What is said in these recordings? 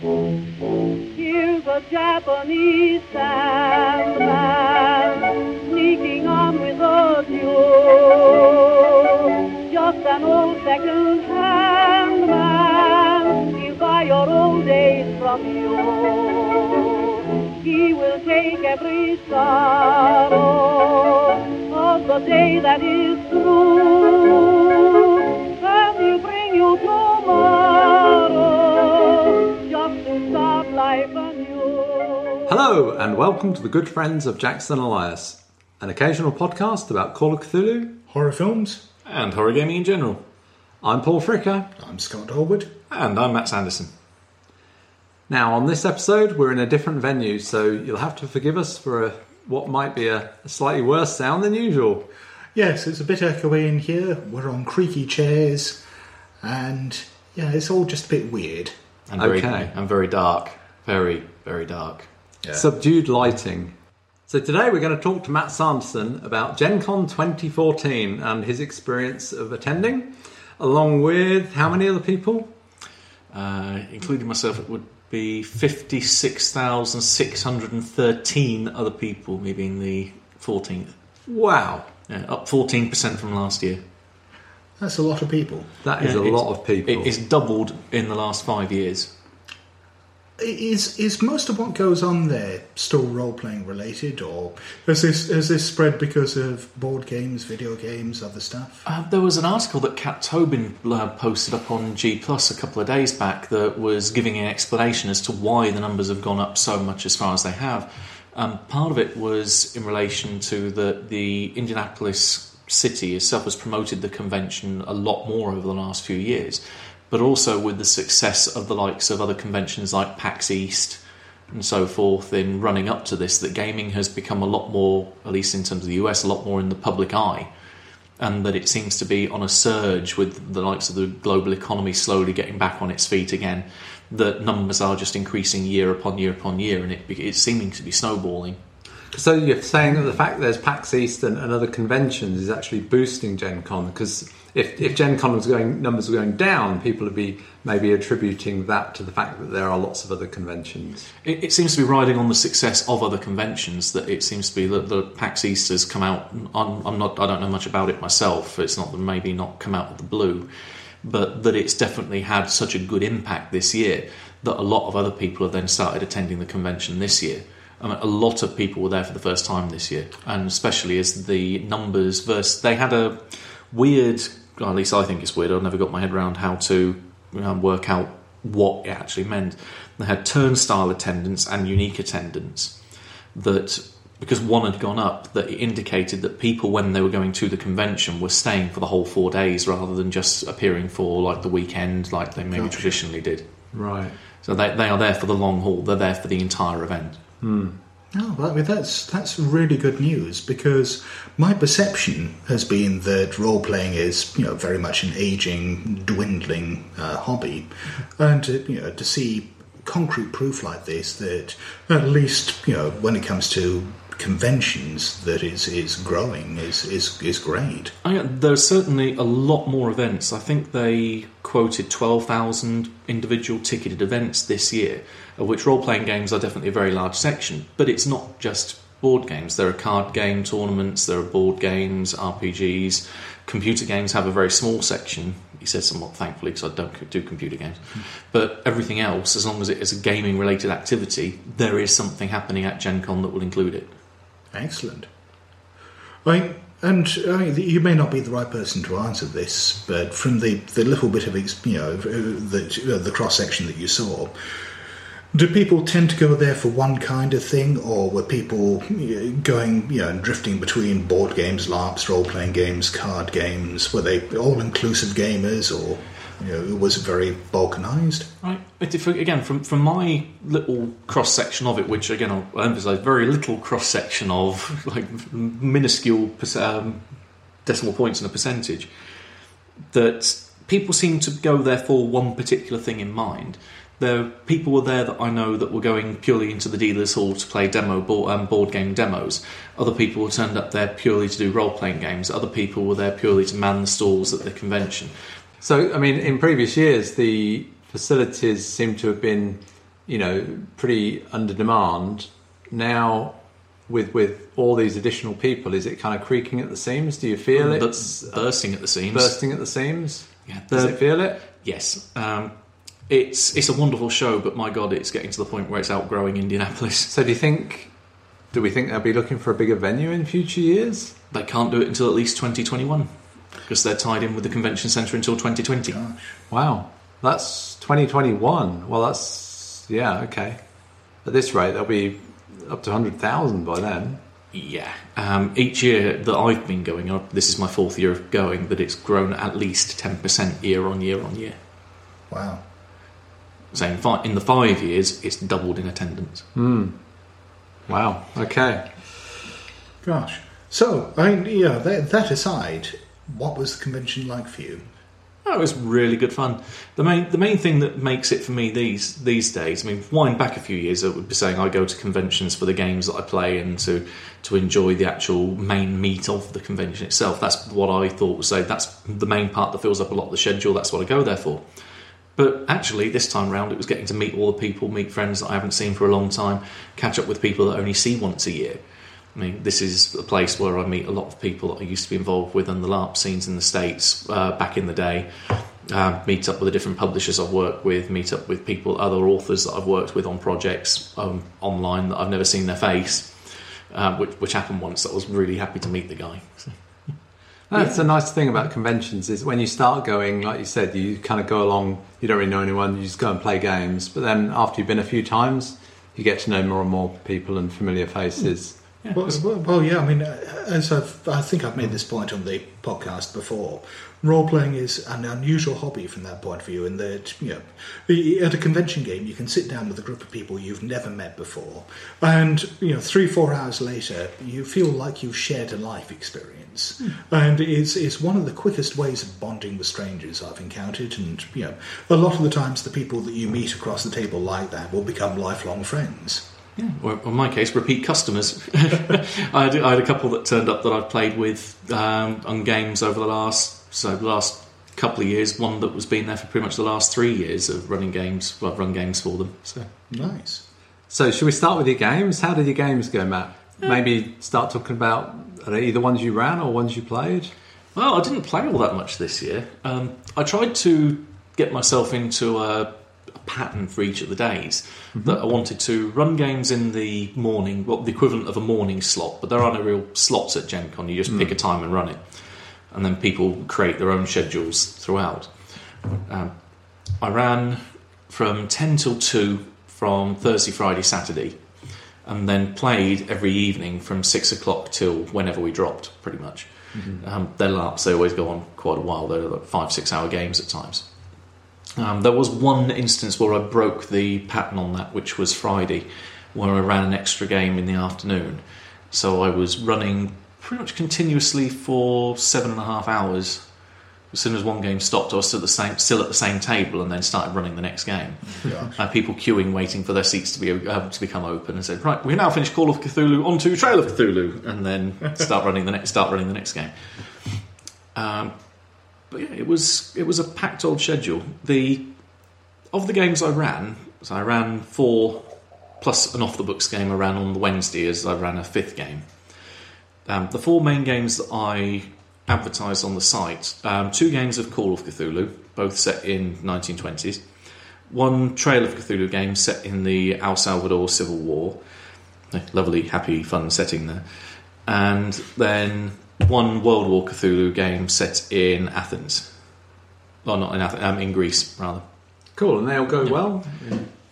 Here's a Japanese sandman sneaking on with a mule. Just an old second-hand man, he'll buy your old days from you. He will take every sorrow of the day that is through, and he'll bring you tomorrow Hello, and welcome to the good friends of Jackson Elias, an occasional podcast about Call of Cthulhu. Horror films. and horror gaming in general. I'm Paul Fricker. I'm Scott Holwood. And I'm Matt Sanderson. Now, on this episode, we're in a different venue, so you'll have to forgive us for a, what might be a, a slightly worse sound than usual. Yes, it's a bit echoey in here. We're on creaky chairs, and yeah, it's all just a bit weird. And very, Okay. And very dark. Very, very dark. Yeah. Subdued lighting. So today we're going to talk to Matt Sanderson about Gen Con 2014 and his experience of attending, along with how many other people? Uh, including myself, it would be 56,613 other people, me being the 14th. Wow, Yeah, up 14% from last year. That's a lot of people. that is Yeah, a lot of people. It is doubled in the last five years. Is is most of what goes on there still role playing related, or has this has this spread because of board games, video games, other stuff? Uh, there was an article that Kat Tobin uh, posted up on G Plus a couple of days back that was giving an explanation as to why the numbers have gone up so much as far as they have. Um, part of it was in relation to the the Indianapolis city itself has promoted the convention a lot more over the last few years, but also with the success of the likes of other conventions like PAX East and so forth in running up to this, that gaming has become a lot more, at least in terms of the US, a lot more in the public eye and that it seems to be on a surge with the likes of the global economy slowly getting back on its feet again. That numbers are just increasing year upon year upon year, and it, it's seeming to be snowballing. So you're saying that the fact there's PAX East and, and other conventions is actually boosting Gen Con because if, if Gen Con was going numbers were going down, people would be maybe attributing that to the fact that there are lots of other conventions. It, it seems to be riding on the success of other conventions. That it seems to be that the PAX East has come out. I'm, I'm not. I don't know much about it myself. It's not maybe not come out of the blue, but that it's definitely had such a good impact this year that a lot of other people have then started attending the convention this year. I mean, a lot of people were there for the first time this year, and especially as the numbers versus they had a weird. Well, at least I think it's weird. I've never got my head around how to um, work out what it actually meant. They had turnstile attendance and unique attendance. That because one had gone up, that it indicated that people, when they were going to the convention, were staying for the whole four days rather than just appearing for like the weekend, like they maybe Gotcha. traditionally did. Right. So they, they are there for the long haul. They're there for the entire event. Oh, well, I mean, that's that's really good news because my perception has been that role playing is you know very much an aging, dwindling uh, hobby, and to, you know to see concrete proof like this that at least you know when it comes to conventions that is is growing is is is great. Yeah, there's certainly a lot more events. I think they quoted 12,000 individual ticketed events this year, of which role playing games are definitely a very large section. But it's not just board games. There are card game tournaments, there are board games, RPGs. Computer games have a very small section. He says somewhat thankfully because I don't do computer games. But everything else, as long as it is a gaming related activity, there is something happening at Gen Con that will include it. Excellent. I and I you may not be the right person to answer this, but from the, the little bit of you know the, uh, the cross section that you saw, do people tend to go there for one kind of thing, or were people going you know drifting between board games, LARPs, role playing games, card games? Were they all inclusive gamers, or you know, was very balkanized? Right. But if, again, from from my little cross section of it, which again I'll, emphasise, very little cross section of like minuscule um, decimal points and a percentage, that people seem to go there for one particular thing in mind. There, people were there that I know that were going purely into the dealers' hall to play demo board, um, board game demos. Other people were turned up there purely to do role playing games. Other people were there purely to man the stalls at the convention. So, I mean, in previous years, the facilities seem to have been you know, pretty under demand. Now, with with all these additional people, is it kind of creaking at the seams? Do you feel it? But bursting at the seams. bursting at the seams? Yeah, Does it feel it? Yes. Um, it's it's a wonderful show, but my God, it's getting to the point where it's outgrowing Indianapolis. So do you think? Do we think they'll be looking for a bigger venue in future years? They can't do it until at least 2021 because they're tied in with the convention centre until 2020. Gosh. Wow, that's 2021. Well, that's yeah, okay. At this rate, there'll be up to 100,000 by then. Yeah. Um, each year that I've been going, this is my fourth year of going, but it's grown at least 10% year on year on year. Wow. So in, fi- in the five years, it's doubled in attendance. Wow, okay. Gosh. So, I mean, yeah, that, that aside, what was the convention like for you? Oh, it was really good fun. The main the main thing that makes it for me these these days, I mean, wind back a few years, I would be saying I go to conventions for the games that I play and to to enjoy the actual main meat of the convention itself. That's what I thought say that's the main part that fills up a lot of the schedule. That's what I go there for. But actually, this time round, it was getting to meet all the people, meet friends that I haven't seen for a long time, catch up with people that I only see once a year. I mean, this is a place where I meet a lot of people that I used to be involved with in the LARP scenes in the States uh, back in the day. Uh, meet up with the different publishers I've worked with, meet up with people, other authors that I've worked with on projects um, online that I've never seen their face, uh, which, which happened once. I was really happy to meet the guy. That's the nice thing about conventions is when you start going, like you said, you kind of go along. You don't really know anyone. You just go and play games. But then after you've been a few times, you get to know more and more people and familiar faces. Well, well, well, yeah. I mean, uh, as I've, I think I've made this point on the podcast before. Role playing is an unusual hobby from that point of view, in that you know, at a convention game, you can sit down with a group of people you've never met before, and you know, three, four hours later, you feel like you've shared a life experience, and it's it's one of the quickest ways of bonding with strangers I've encountered, and you know, a lot of the times, the people that you meet across the table like that will become lifelong friends. Yeah, or in my case, repeat customers. I, had, I had a couple that turned up that I've played with um, on games over the last so the last couple of years. One that was been there for pretty much the last three years of running games. Well, I've run games for them. So Nice. So, should we start with your games? How did your games go, Matt? Maybe start talking about either ones you ran or ones you played. Well, I didn't play all that much this year. Um, I tried to get myself into a pattern for each of the days. That I wanted to run games in the morning, well, the equivalent of a morning slot, but there are no real slots at Gen Con. You just pick a time and run it. And then people create their own schedules throughout. Um, I ran from 10 till 2 from Thursday, Friday, Saturday, and then played every evening from 6 o'clock till whenever we dropped, pretty much. Um, their LARPs, they always go on quite a while. They're like five, six hour games at times. Um, there was one instance where I broke the pattern on that, which was Friday, where I ran an extra game in the afternoon. So I was running pretty much continuously for seven and a half hours. As soon as one game stopped, I was still, the same, still at the same table, and then started running the next game. Uh, people queuing, waiting for their seats to be uh, to become open, and said, "Right, we now finished Call of Cthulhu onto Trail of Cthulhu," and then start running the next start running the next game. Um, but yeah, it was it was a packed old schedule. The of the games I ran, so I ran four plus an off the books game I ran on the Wednesday as I ran a fifth game. Um, the four main games that I advertised on the site, um, two games of Call of Cthulhu, both set in 1920s. One Trail of Cthulhu game set in the El Salvador Civil War. A lovely, happy, fun setting there. And then one World War Cthulhu game set in Athens. Well, not in Athens, um, in Greece, rather. Cool, and they all go well.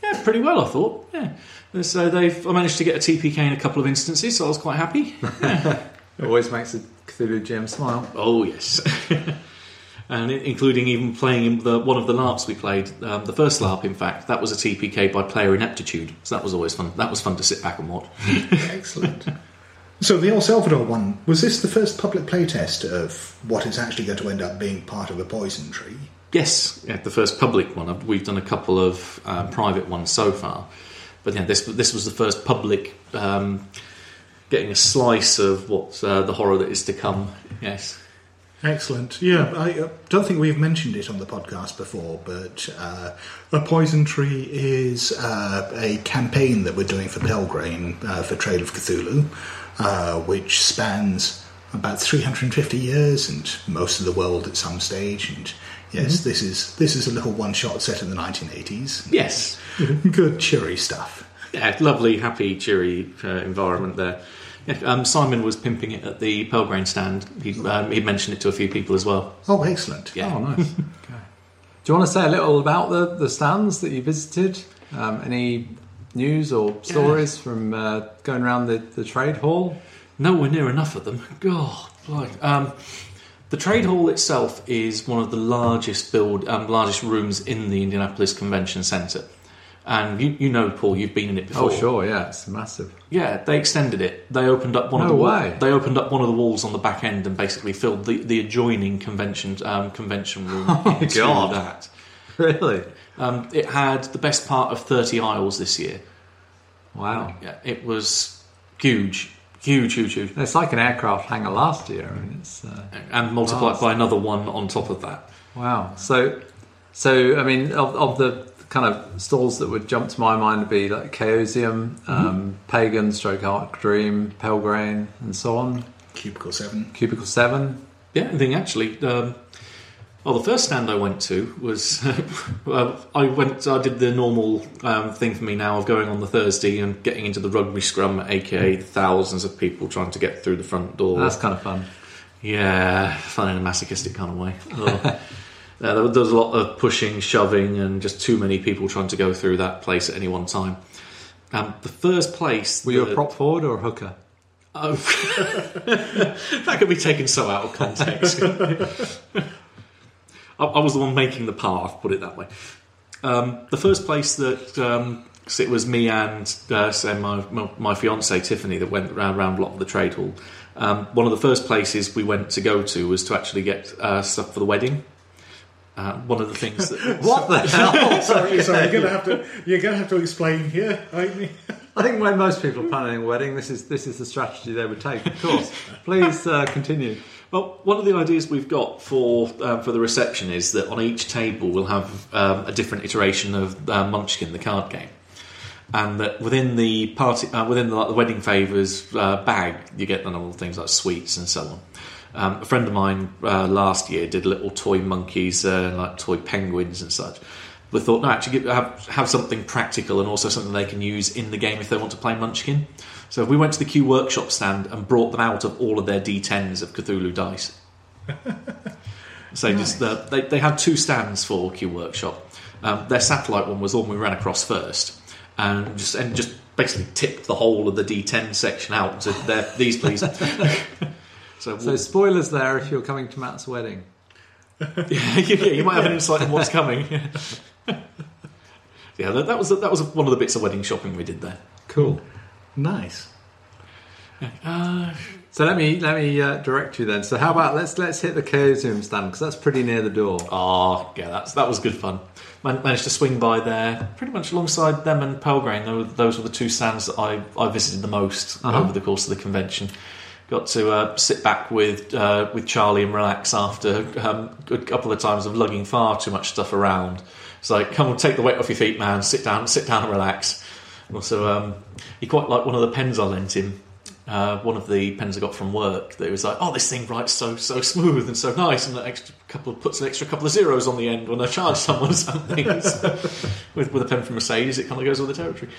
Yeah, pretty well, I thought. Yeah. So they've, I managed to get a TPK in a couple of instances, so I was quite happy. It always makes a Cthulhu GM smile. Oh yes, and including even playing the one of the LARPs we played. Um, the first LARP, in fact, that was a TPK by player ineptitude, so that was always fun. That was fun to sit back and watch. Excellent. So the El Salvador one was this the first public playtest of what is actually going to end up being part of a poison tree? Yes, yeah, the first public one. We've done a couple of um, private ones so far, but yeah, this this was the first public. Um, getting a slice of what uh, the horror that is to come. Yes. Excellent. Yeah, I uh, don't think we've mentioned it on the podcast before, but uh, A Poison Tree is uh, a campaign that we're doing for Pelgrane uh, for Trail of Cthulhu, uh, which spans about 350 years and most of the world at some stage. And yes, this is this is a little one shot set in the 1980s. Yes. Good, cheery stuff. Yeah, lovely, happy, cheery uh, environment there. Yeah, um, Simon was pimping it at the Pelgrane stand. He um, he mentioned it to a few people as well. Oh, excellent. Yeah. Oh, nice. okay. Do you want to say a little about the, the stands that you visited? Um, any news or stories from uh, going around the, the trade hall? Nowhere near enough of them. God, blimey. um, the trade hall itself is one of the largest build, um, largest rooms in the Indianapolis Convention Centre, and you, you know, Paul, you've been in it before. Oh, sure, yeah, it's massive. Yeah, they extended it. They opened up one of No the wa- way. They opened up one of the walls on the back end and basically filled the, the adjoining convention um, convention room Oh, into God. that. Really? Um, it had the best part of thirty aisles this year. Wow. Yeah, it was huge, huge, huge, huge, It's like an aircraft hangar last year. I mean, it's uh, and multiplied Vast. by another one on top of that. wow. So, so I mean, of, of the kind of stalls that would jump to my mind would be like Chaosium, um, Pagan, Stroke Arc Dream, Pelgrane, and so on. Cubicle 7. Cubicle Seven. Yeah, I think actually. Um, well, the first stand I went to was well, I went. I did the normal um, thing for me now of going on the Thursday and getting into the rugby scrum, aka thousands of people trying to get through the front door. That's kind of fun. Yeah, fun in a masochistic kind of way. Oh. Uh, there, was a lot of pushing, shoving, and just too many people trying to go through that place at any one time. Um, the first place. Were you a prop forward or a hooker? Oh, that could be taken so out of context. I, I was the one making the path, put it that way. Um, the first place that um 'cause it was me and uh, my, my my fiance Tiffany that went round round lot of the trade hall. Um, one of the first places we went to go to was to actually get uh, stuff for the wedding. Uh, one of the things that What the hell? sorry, sorry, you're gonna have to you're gonna have to explain here. aren't you? I think when most people are planning a wedding, this is this is the strategy they would take. Of course. Please uh, continue. Well, one of the ideas we've got for um, for the reception is that on each table we'll have um, a different iteration of uh, Munchkin, the card game, and that within the party, uh, within the, like, the wedding favours uh, bag, you get normal things like sweets and so on. Um, a friend of mine uh, last year did little toy monkeys, uh, like toy penguins and such. We thought, no, actually, give, have, have something practical and also something they can use in the game if they want to play Munchkin. So if we went to the Q Workshop stand and brought them out of all of their D10s of Cthulhu dice. so just uh, they, they had two stands for Q Workshop. Um, their satellite one was the one we ran across first, and just and just basically tipped the whole of the D10 section out to there. These please. so, So spoilers there if you're coming to Matt's wedding. yeah, you might have an insight on what's coming. yeah, that, that was that was one of the bits of wedding shopping we did there. Cool. Nice. So let me let me uh, direct you then. So how about let's let's hit the Chaosium stand because that's pretty near the door. Oh, yeah, that's that was good fun. Man- managed to swing by there pretty much alongside them and Pelgrane. Those were, those were the two stands that I, I visited the most Uh-huh. over the course of the convention. Got to uh, sit back with uh, with Charlie and relax after um, a good couple of times of lugging far too much stuff around. It's like, come on, take the weight off your feet, man. Sit down, sit down and relax. Also, um, he quite liked one of the pens I lent him. Uh, one of the pens I got from work that was like, oh, this thing writes so so smooth and so nice, and that extra couple puts an extra couple of zeros on the end when I charge someone something. So, with with a pen from Mercedes, it kind of goes with the territory.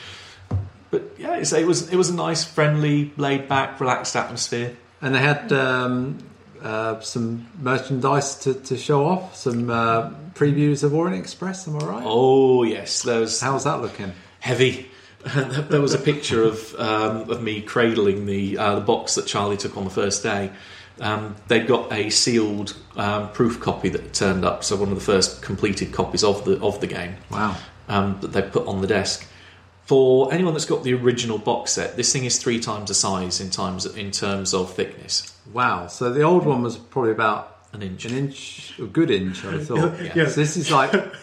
But yeah, it's, it was it was a nice, friendly, laid back, relaxed atmosphere. And they had um, uh, some merchandise to, to show off, some uh, previews of Orient Express. Am I right? Oh yes, there's How's that looking? heavy. there was a picture of um, of me cradling the uh, the box that Charlie took on the first day. Um, they'd got a sealed um, proof copy that turned up, so one of the first completed copies of the of the game Wow. um, that they put on the desk. For anyone that's got the original box set, this thing is three times the size in times in terms of thickness, Wow. So the old one was probably about an inch. an inch, a good inch, I thought. Yeah. So this is like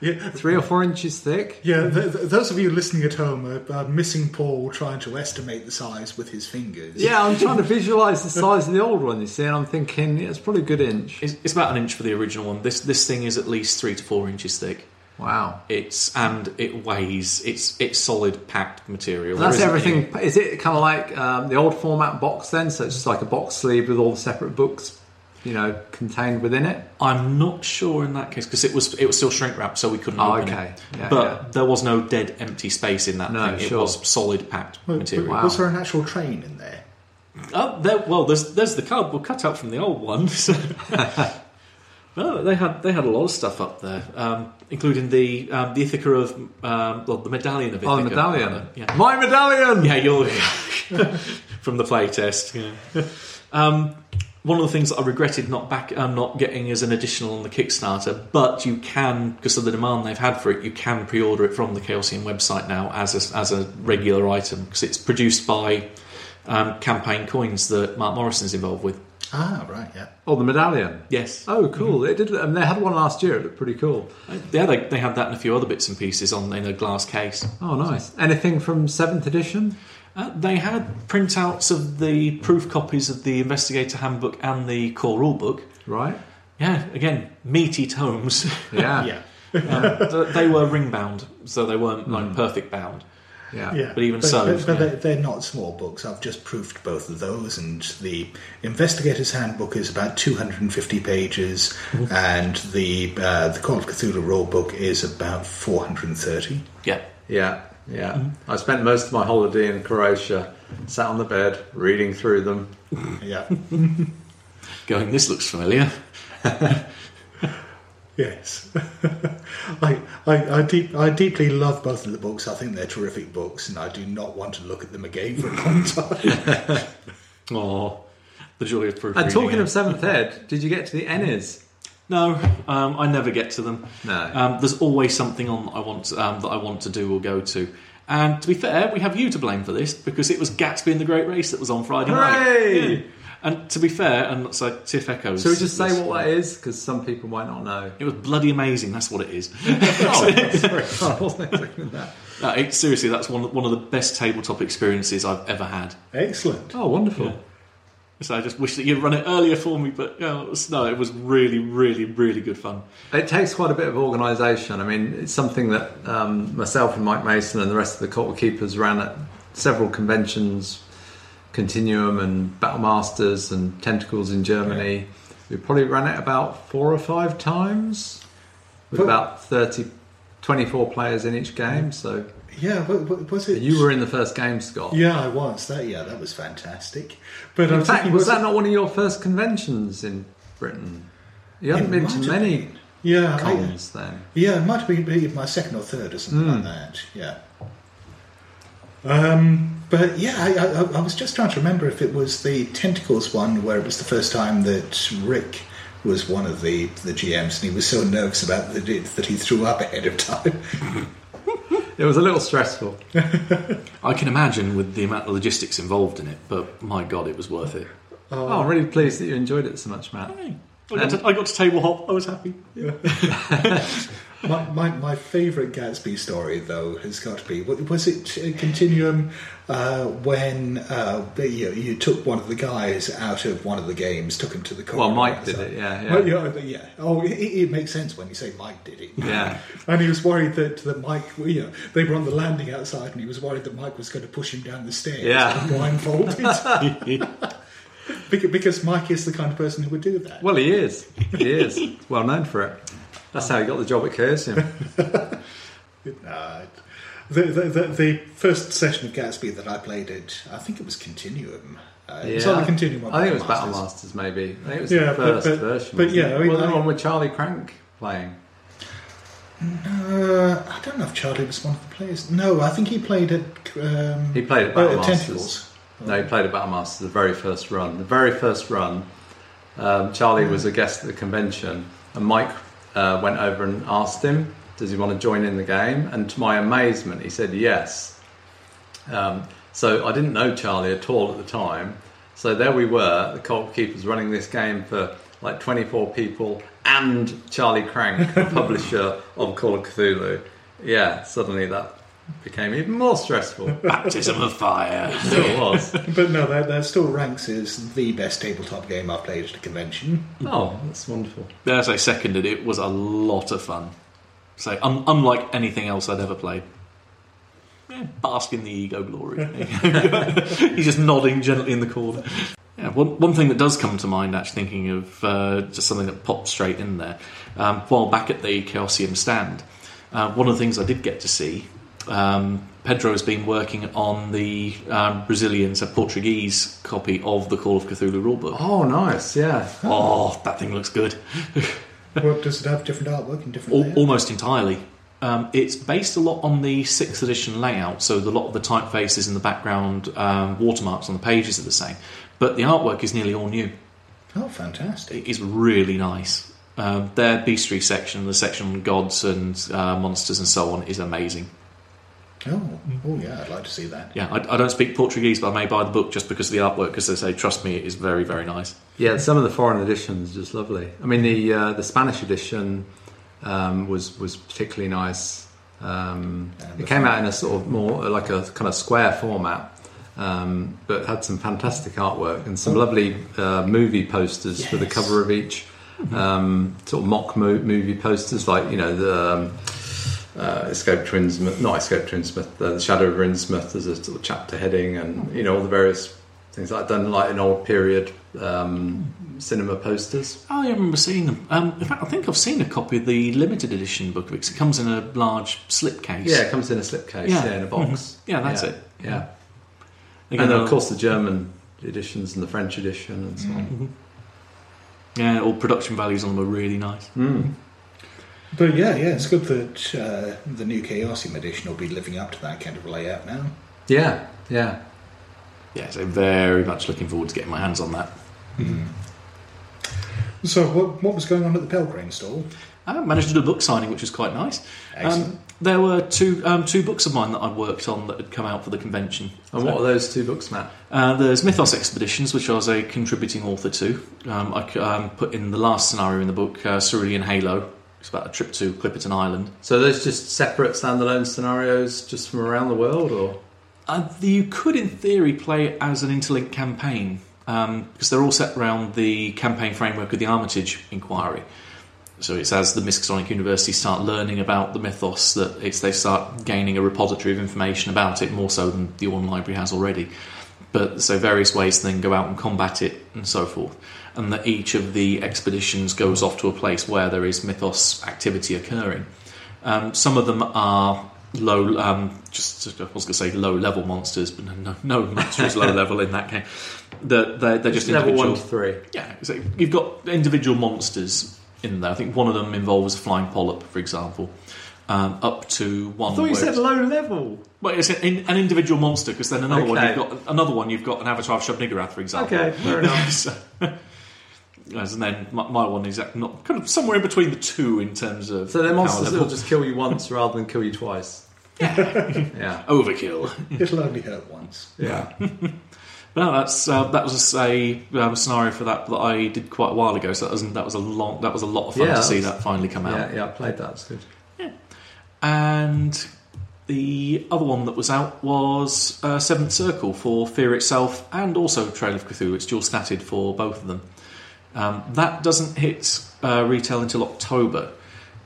Yeah, Three or four inches thick. yeah. Th- th- those of you listening at home are, are missing Paul trying to estimate the size with his fingers. Yeah, I'm trying to visualise the size of the old one, you see, and I'm thinking yeah, it's probably a good inch. It's, it's about an inch for the original one. This this thing is at least three to four inches thick. Wow. It's and it weighs. It's it's solid packed material. And that's There isn't everything. Is it kind of like um, the old format box then? So it's just like a box sleeve with all the separate books, you know, contained within it? I'm not sure in that case because it was it was still shrink wrapped, so we couldn't Oh, open okay. it. Yeah, but yeah. there was no dead empty space in that No, thing. sure. It was solid packed Well, material. Wow. Was there an actual train in there? Oh, there, well, there's there's the cardboard cutout from the old one. So. no, they had they had a lot of stuff up there, um, including the um, the Ithaca of um, well, the medallion of Ithaca. Oh, the medallion. Yeah, My medallion! yeah, you're from the playtest. Yeah. One of the things that I regretted not back um, not getting as an additional on the Kickstarter, but you can because of the demand they've had for it, you can pre-order it from the Chaosium website now as a, as a regular item because it's produced by um, Campaign Coins that Mark Morrison's involved with. Ah, right, yeah. Oh, the medallion. Yes, Oh, cool. They did. And they had one last year. It looked pretty cool. yeah, they, they had that and a few other bits and pieces on in a glass case. Oh, nice. Anything from seventh edition? Uh, they had printouts of the proof copies of the Investigator Handbook and the core rulebook. Right. Yeah, again, meaty tomes. Yeah. Yeah. Um, they were ring bound, so they weren't like perfect bound. Yeah. Yeah, But even so, but, but yeah. they're, they're not small books. I've just proofed both of those, and the Investigator's Handbook is about 250 pages, Mm-hmm. and the uh, the Call of Cthulhu rulebook is about 430. Yeah. Yeah. Yeah. I spent most of my holiday in Croatia, sat on the bed, reading through them. Yeah, Going, this looks familiar. yes. I I I, deep, I deeply love both of the books. I think they're terrific books, and I do not want to look at them again for a long time. Oh, the joy of proof. And talking of seventh ed, did you get to the ENnies? No, um, I never get to them. No. Um, there's always something on that I want um, that I want to do or go to. And to be fair, we have you to blame for this because it was Gatsby and the Great Race that was on Friday night. Hooray! Yeah. And to be fair, and so Tiff echoes. Shall we just say what that is? Because some people might not know. It was bloody amazing. That's what it is. oh, sorry. I wasn't expecting that. Uh, it, seriously, that's one one of the best tabletop experiences I've ever had. Excellent. Oh, wonderful. Yeah. So I just wish that you'd run it earlier for me, but you know, it was, no, it was really, really, really good fun. It takes quite a bit of organisation. I mean, it's something that um, myself and Mike Mason and the rest of the Cult Keepers ran at several conventions, Continuum and Battle Masters and Tentacles in Germany. We probably ran it about four or five times with But- about 30, 24 players in each game. So Yeah, but, but was it? you were in the first game, Scott. Yeah, I was. That yeah, that was fantastic. But In I'm fact, thinking, was that it- not one of your first conventions in Britain? You haven't It been to many been. Yeah, I- then. Yeah, it might have been my second or third or something Hmm. like that. Yeah. Um, but yeah, I, I, I was just trying to remember if it was the tentacles one where it was the first time that Rick was one of the, the GMs and he was so nervous about it, that he threw up ahead of time. It was a little stressful. I can imagine with the amount of logistics involved in it, but my god, it was worth it. Oh, I'm really pleased that you enjoyed it so much, Matt. I got, to, I got to table hop. I was happy. my, my, my favourite Gatsby story, though, has got to be was it uh, Continuum uh, when uh, you, you took one of the guys out of one of the games, took him to the corner. Well, Mike did it, yeah, yeah. Well, yeah, yeah. Oh, it, it makes sense when you say Mike did it. Yeah. And he was worried that, that Mike, you know, they were on the landing outside, and he was worried that Mike was going to push him down the stairs, Yeah. blindfolded. Beca- because Mike is the kind of person who would do that. Well, he is. He is. well known for it. That's how he got the job at Chaosium. Uh, the, the, the, the first session of Gatsby that I played it, I think it was Continuum. Uh, it was on the Continuum. I think it was Battle Masters. Maybe. I think it was Yeah, the first but- version. but yeah, it? I mean, well, the I- one with Charlie Krank playing. Uh, I don't know if Charlie was one of the players. No, I think he played at. Um, He played at Battle at Masters. No, he played at Battle Masters, the very first run. The very first run, um, Charlie was a guest at the convention, and Mike uh, went over and asked him, "Does he want to join in the game?" And to my amazement, he said yes. Um, so I didn't know Charlie at all at the time. So there we were, the Cult Keepers running this game for like 24 people and Charlie Krank, the publisher of Call of Cthulhu, yeah, suddenly that became even more stressful. Baptism of fire. It still was. But no, that, that still ranks as the best tabletop game I've played at a convention. Oh, that's wonderful. As I seconded, it was a lot of fun. So, un- unlike anything else I'd ever played. Yeah, bask in the ego glory. He's just nodding gently in the corner. Yeah, one, one thing that does come to mind, actually, thinking of uh, just something that popped straight in there, um, while back at the Chaosium stand, uh, one of the things I did get to see, um, Pedro's been working on the um, Brazilian, so Portuguese copy of the Call of Cthulhu rulebook. Oh, nice, yeah. Oh, that thing looks good. What does it have different artwork and different Al- layout? almost entirely. Um, it's based a lot on the sixth edition layout, so the lot of the typefaces in the background, um, watermarks on the pages are the same, but the artwork is nearly all new. Oh, fantastic. It is really nice. Um, their bestiary section, the section on gods and uh, monsters and so on, is amazing. Oh, oh yeah, I'd like to see that. Yeah, I, I don't speak Portuguese, but I may buy the book just because of the artwork. Because they say, trust me, it is very, very nice. Yeah, some of the foreign editions just lovely. I mean, the uh, the Spanish edition um, was was particularly nice. Um, it came out in a sort of more like a kind of square format, um, but had some fantastic artwork and some lovely uh, movie posters for the cover of each. Um, sort of mock mo- movie posters, like you know the. Uh, Escape to Innsmouth, not Escape to Innsmouth, uh, The Shadow of Innsmouth, there's a sort of chapter heading, and you know all the various things I've done like an old period um, cinema posters. Oh, yeah, I remember seeing them. Um, in fact, I think I've seen a copy of the limited edition book because it comes in a large slipcase. Yeah, it comes in a slipcase, Yeah. yeah, in a box. Mhm. Yeah, that's yeah. it. Yeah, Again, and of course the German editions and the French edition and so on. yeah, all production values on them are really nice. Mm. But yeah, yeah, it's good that uh, the new Chaosium edition will be living up to that kind of layout now. Yeah, yeah. Yeah, so very much looking forward to getting my hands on that. So, what, what was going on at the Pelgrane stall? I managed to do a book signing, which was quite nice. Excellent. Um, there were two um, two books of mine that I'd worked on that had come out for the convention. And what are those two books, Matt? Uh, there's Mythos Expeditions, which I was a contributing author to. Um, I c- um, put in the last scenario in the book, uh, Cerulean Halo. It's about a trip to Clipperton Island. So those just separate standalone scenarios, just from around the world, or Uh, you could, in theory, play as an interlinked campaign um, because they're all set around the campaign framework of the Armitage Inquiry. So it's as the Miskatonic University start learning about the mythos that it's they start gaining a repository of information about it more so than the Orne Library has already. But so various ways to then go out and combat it and so forth, and that each of the expeditions goes off to a place where there is mythos activity occurring. Um, some of them are low, um, just I was going to say low level monsters, but no, no, monster is low level in that. That they're, they're just level individual. one to three? Yeah, so you've got individual monsters in there. I think one of them involves a flying polyp, for example, um, up to one. I thought you said low level. well, it's an, an individual monster because then another one you've got another one you've got an avatar of Shub-Niggurath, for example. Okay, fair enough. So- and then my, my one is act- not kind of somewhere in between the two in terms of So they're monsters that will just kill you once rather than kill you twice. Yeah, overkill. It'll only hurt once. yeah, But no, that's uh, that was a um, scenario for that that I did quite a while ago. So that was that was a long that was a lot of fun Yeah, to see that finally come out. yeah, yeah. I played that. It's good. Yeah, and the other one that was out was uh, Seventh Circle for Fear itself and also Trail of Cthulhu. It's dual statted for both of them. Um, that doesn't hit uh, retail until October.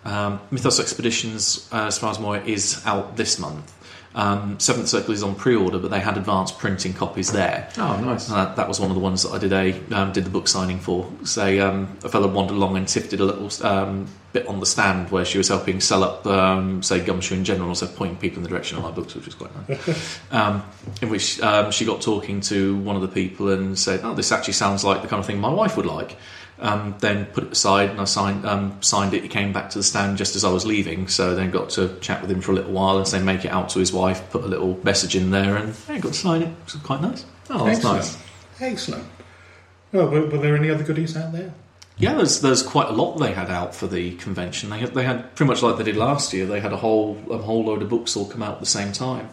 Um, Mythos Expeditions, uh, as far as I'm is out this month. Um, Seventh Circle is on pre-order, but they had advanced printing copies there. Oh, nice. And that, that was one of the ones that I did a um, did the book signing for. Say um, a fellow wandered along and sifted a little um, bit on the stand where she was helping sell up, um, say, Gumshoe in general, so pointing people in the direction of my books, which was quite nice. um, in which um, she got talking to one of the people and said, "Oh, this actually sounds like the kind of thing my wife would like." Um, then put it aside and I signed um, signed it. He came back to the stand just as I was leaving, so then got to chat with him for a little while and say make it out to his wife, put a little message in there, and yeah, got to sign it. It was quite nice. Oh, that's Excellent. nice. Excellent. Oh, were, were there any other goodies out there? Yeah, there's there's quite a lot they had out for the convention. They had, they had pretty much like they did last year. They had a whole a whole load of books all come out at the same time.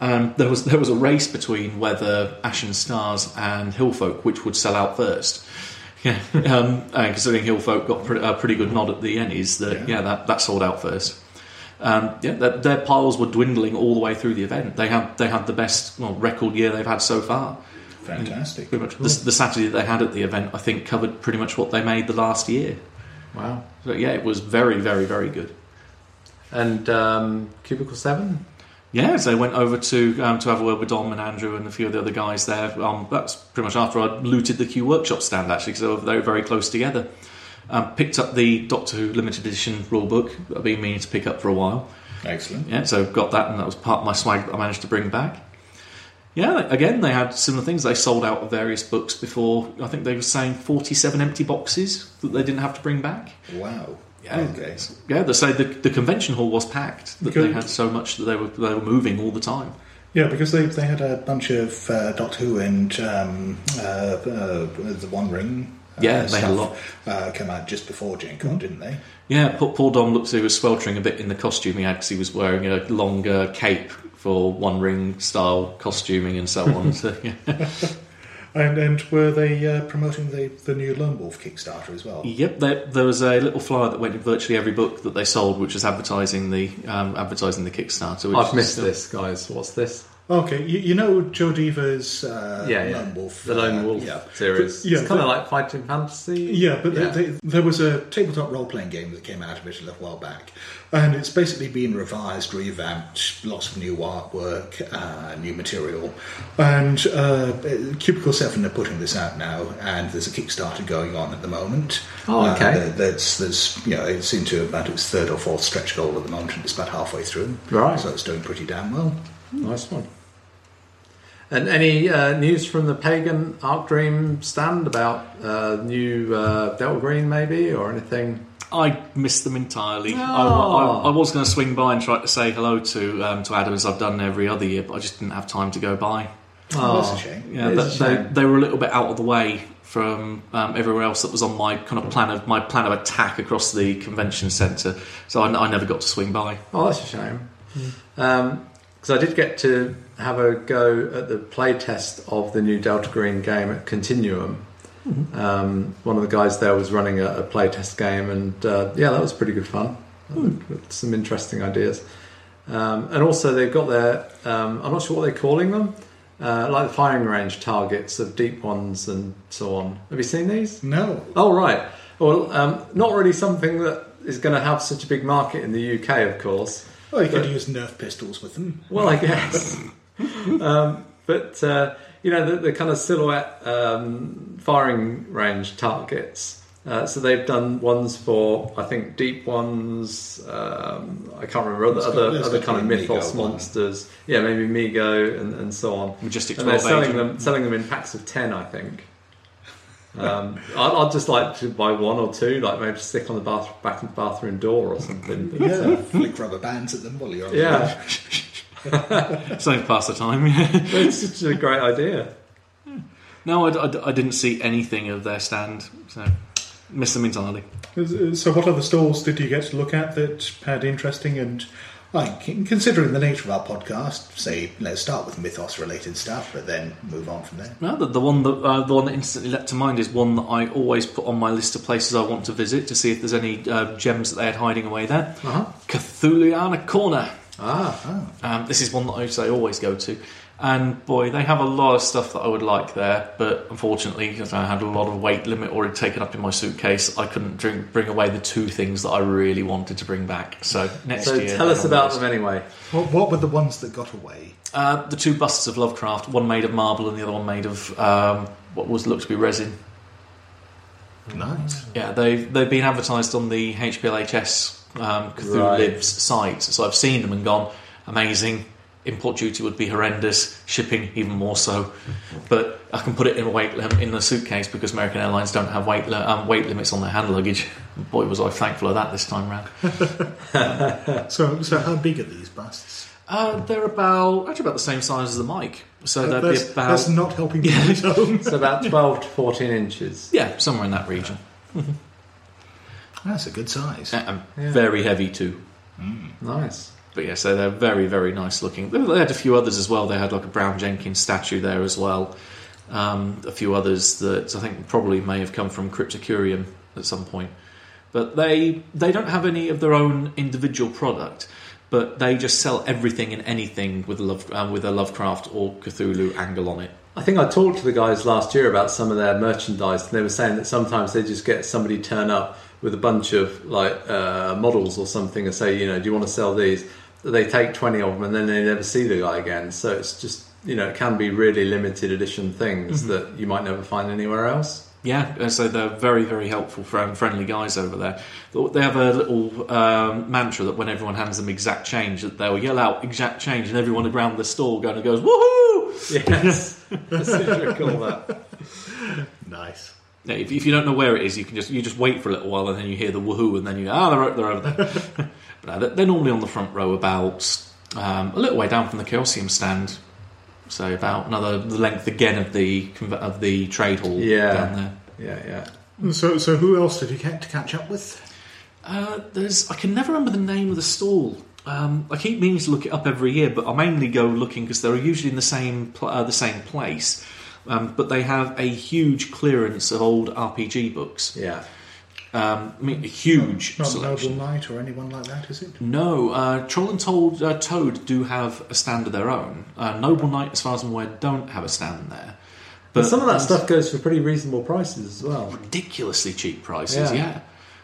Um, there was there was a race between whether Ashen Stars and Hillfolk which would sell out first. Yeah, um, and considering Hillfolk got pre- a pretty good nod at the Ennies, that yeah, Yeah. that, that sold out first. Um, yeah, their, their piles were dwindling all the way through the event. They had they had the best well, record year they've had so far. Fantastic. Pretty much the, the Saturday that they had at the event, I think, covered pretty much what they made the last year. Wow. So yeah, it was very, very, very good. And um, Cubicle 7? Yeah, so I went over to um, to have a word with Dom and Andrew and a few of the other guys there. Um, that's pretty much after I looted the Q Workshop stand actually, because they were, very close together. Um, picked up the Doctor Who limited edition rulebook that I've been meaning to pick up for a while. Excellent. Yeah, so got that, and that was part of my swag that I managed to bring back. Yeah, again, they had similar things. They sold out of various books before. I think they were saying forty-seven empty boxes that they didn't have to bring back. Wow. Yeah, Okay. yeah. They say the, the convention hall was packed. That they had so much that they were they were moving all the time. Yeah, because Because they, they had a bunch of uh, Doctor Who and um, uh, uh, the One Ring. Uh, Yeah, they had a lot. Uh, come out just before Gen Con, didn't they? Yeah, Paul, Paul Dom looked he was sweltering a bit in the costume he had because he was wearing a longer cape for One Ring style costuming and so on. so, yeah. And and were they uh, promoting the the new Lone Wolf Kickstarter as well? Yep, there, there was a little flyer that went in virtually every book that they sold, which was advertising the um, advertising the Kickstarter. Which I've missed still- this, guys. What's this? Okay, you, you know Joe Dever's Uh, yeah, yeah. Lone Wolf. the Lone uh, Wolf yeah. series. Yeah, it's kind of like Fighting Fantasy. Yeah, but Yeah. They, they, there was a tabletop role playing game that came out of it a little while back, and it's basically been revised, revamped, lots of new artwork, uh, new material. And uh, Cubicle 7 are putting this out now, and there's a Kickstarter going on at the moment. Oh, okay. Uh, there- there's, there's, you know, it's into about its third or fourth stretch goal at the moment, and it's about halfway through. Right. So it's doing pretty damn well. Nice one. And any uh, news from the Pagan Arc Dream stand about uh, new uh, Delta Green, maybe, or anything? I missed them entirely. I, Oh. I- I was going to swing by and try to say hello to um, to Adam as I've done every other year, but I just didn't have time to go by. Oh, that's a shame. Yeah, It that, is a they, shame. they were a little bit out of the way from um, everywhere else that was on my kind of plan of my plan of attack across the convention centre. So I, I never got to swing by. Oh, that's a shame. Because I did get to have a go at the playtest of the new Delta Green game at Continuum. Um, one of the guys there was running a, a play test game, and uh, yeah, that was pretty good fun. With Some interesting ideas. Um, and also, they've got their, um, I'm not sure what they're calling them, uh, like the firing range targets of deep ones and so on. Have you seen these? No. Oh, right. Well, um, not really something that is going to have such a big market in the UK, of course. Well, you could use Nerf pistols with them. Well, I guess. um, but, uh, you know, the, the kind of silhouette um, firing range targets. Uh, so they've done ones for, I think, deep ones. Um, I can't remember other other, other kind of to be a mythos Mi-Go one. monsters. Yeah, maybe Mi-Go and, and so on. Majestic And they're selling agent. them, selling them in packs of ten, I think. Um, I'd, I'd just like to buy one or two, like maybe stick on the bath, back of the bathroom door or something. But, uh, Yeah. Flick rubber bands at them while you're on yeah, Something to pass the time. it's such a great idea. no, I, I- I didn't see anything of their stand, so missed them entirely. So, what other stalls did you get to look at that had interesting and Like, considering the nature of our podcast, say, let's start with mythos related stuff, but then move on from there. No, the, the one that uh, the one that instantly leapt to mind is one that I always put on my list of places I want to visit to see if there's any uh, gems that they had hiding away there. Uh-huh. Cthulhuiana Corner. Ah, Um, this is one that I say always go to, and boy, they have a lot of stuff that I would like there. But unfortunately, because I had a lot of weight limit already taken up in my suitcase, I couldn't drink, bring away the two things that I really wanted to bring back. So next so year, tell us about the them anyway. What, what were the ones that got away? Uh, the two busts of Lovecraft, one made of marble and the other one made of um, what was looked to be resin. Nice. Yeah, they've they've been advertised on the HPLHS um, Cthulhu Right. Libs site, so I've seen them and gone amazing. Import duty would be horrendous. Shipping even more so, but I can put it in a weight lim- in the suitcase because American Airlines don't have weight li- um, weight limits on their hand luggage. Boy, was I thankful of that this time round. So, so how big are these busts? Uh, they're about actually about the same size as the mic, so they'd that's, be about that's not helping at home. It's about 12 to 14 inches. yeah somewhere in that region. That's a good size. And Yeah. very heavy too. Nice. But yeah, so they're very, very nice looking. They they had a few others as well. They had like a Brown Jenkins statue there as well. um, a few others that I think probably may have come from Cryptocurium at some point. But they they don't have any of their own individual product, but they just sell everything and anything with a love uh, with a Lovecraft or Cthulhu angle on it. I think I talked to the guys last year about some of their merchandise, and they were saying that sometimes they just get somebody turn up with a bunch of like uh, models or something and say, you know, do you want to sell these? They take twenty of them and then they never see the guy again. So it's just you know, it can be really limited edition things that you might never find anywhere else. Yeah, uh, so they're very, very helpful, friend, friendly guys over there. They have a little um, mantra that when everyone hands them exact change, that they'll yell out exact change, and everyone around the stall going and goes woohoo! Yes, that's what you call that. Nice. Yeah, if, if you don't know where it is, you can just you just wait for a little while, and then you hear the woohoo, and then you go, ah, they're, they're over there. but uh, they're- they're normally on the front row, about um, a little way down from the Chaosium stand. So about another the length again of the of the trade hall Yeah. down there. Yeah, yeah. So, so who else did you get to catch up with? Uh, there's I can never remember the name of the stall. Um, I keep meaning to look it up every year, but I mainly go looking because they're usually in the same pl- uh, the same place. Um, but they have a huge clearance of old RPG books. Yeah. Um, I mean, a huge Not selection. Noble Knight or anyone like that, is it? No, uh, Troll and Toad, uh, Toad do have a stand of their own. Uh, Noble Knight, as far as I'm aware, don't have a stand there. But some of that stuff goes for pretty reasonable prices as well. ridiculously cheap prices. Yeah. Yeah,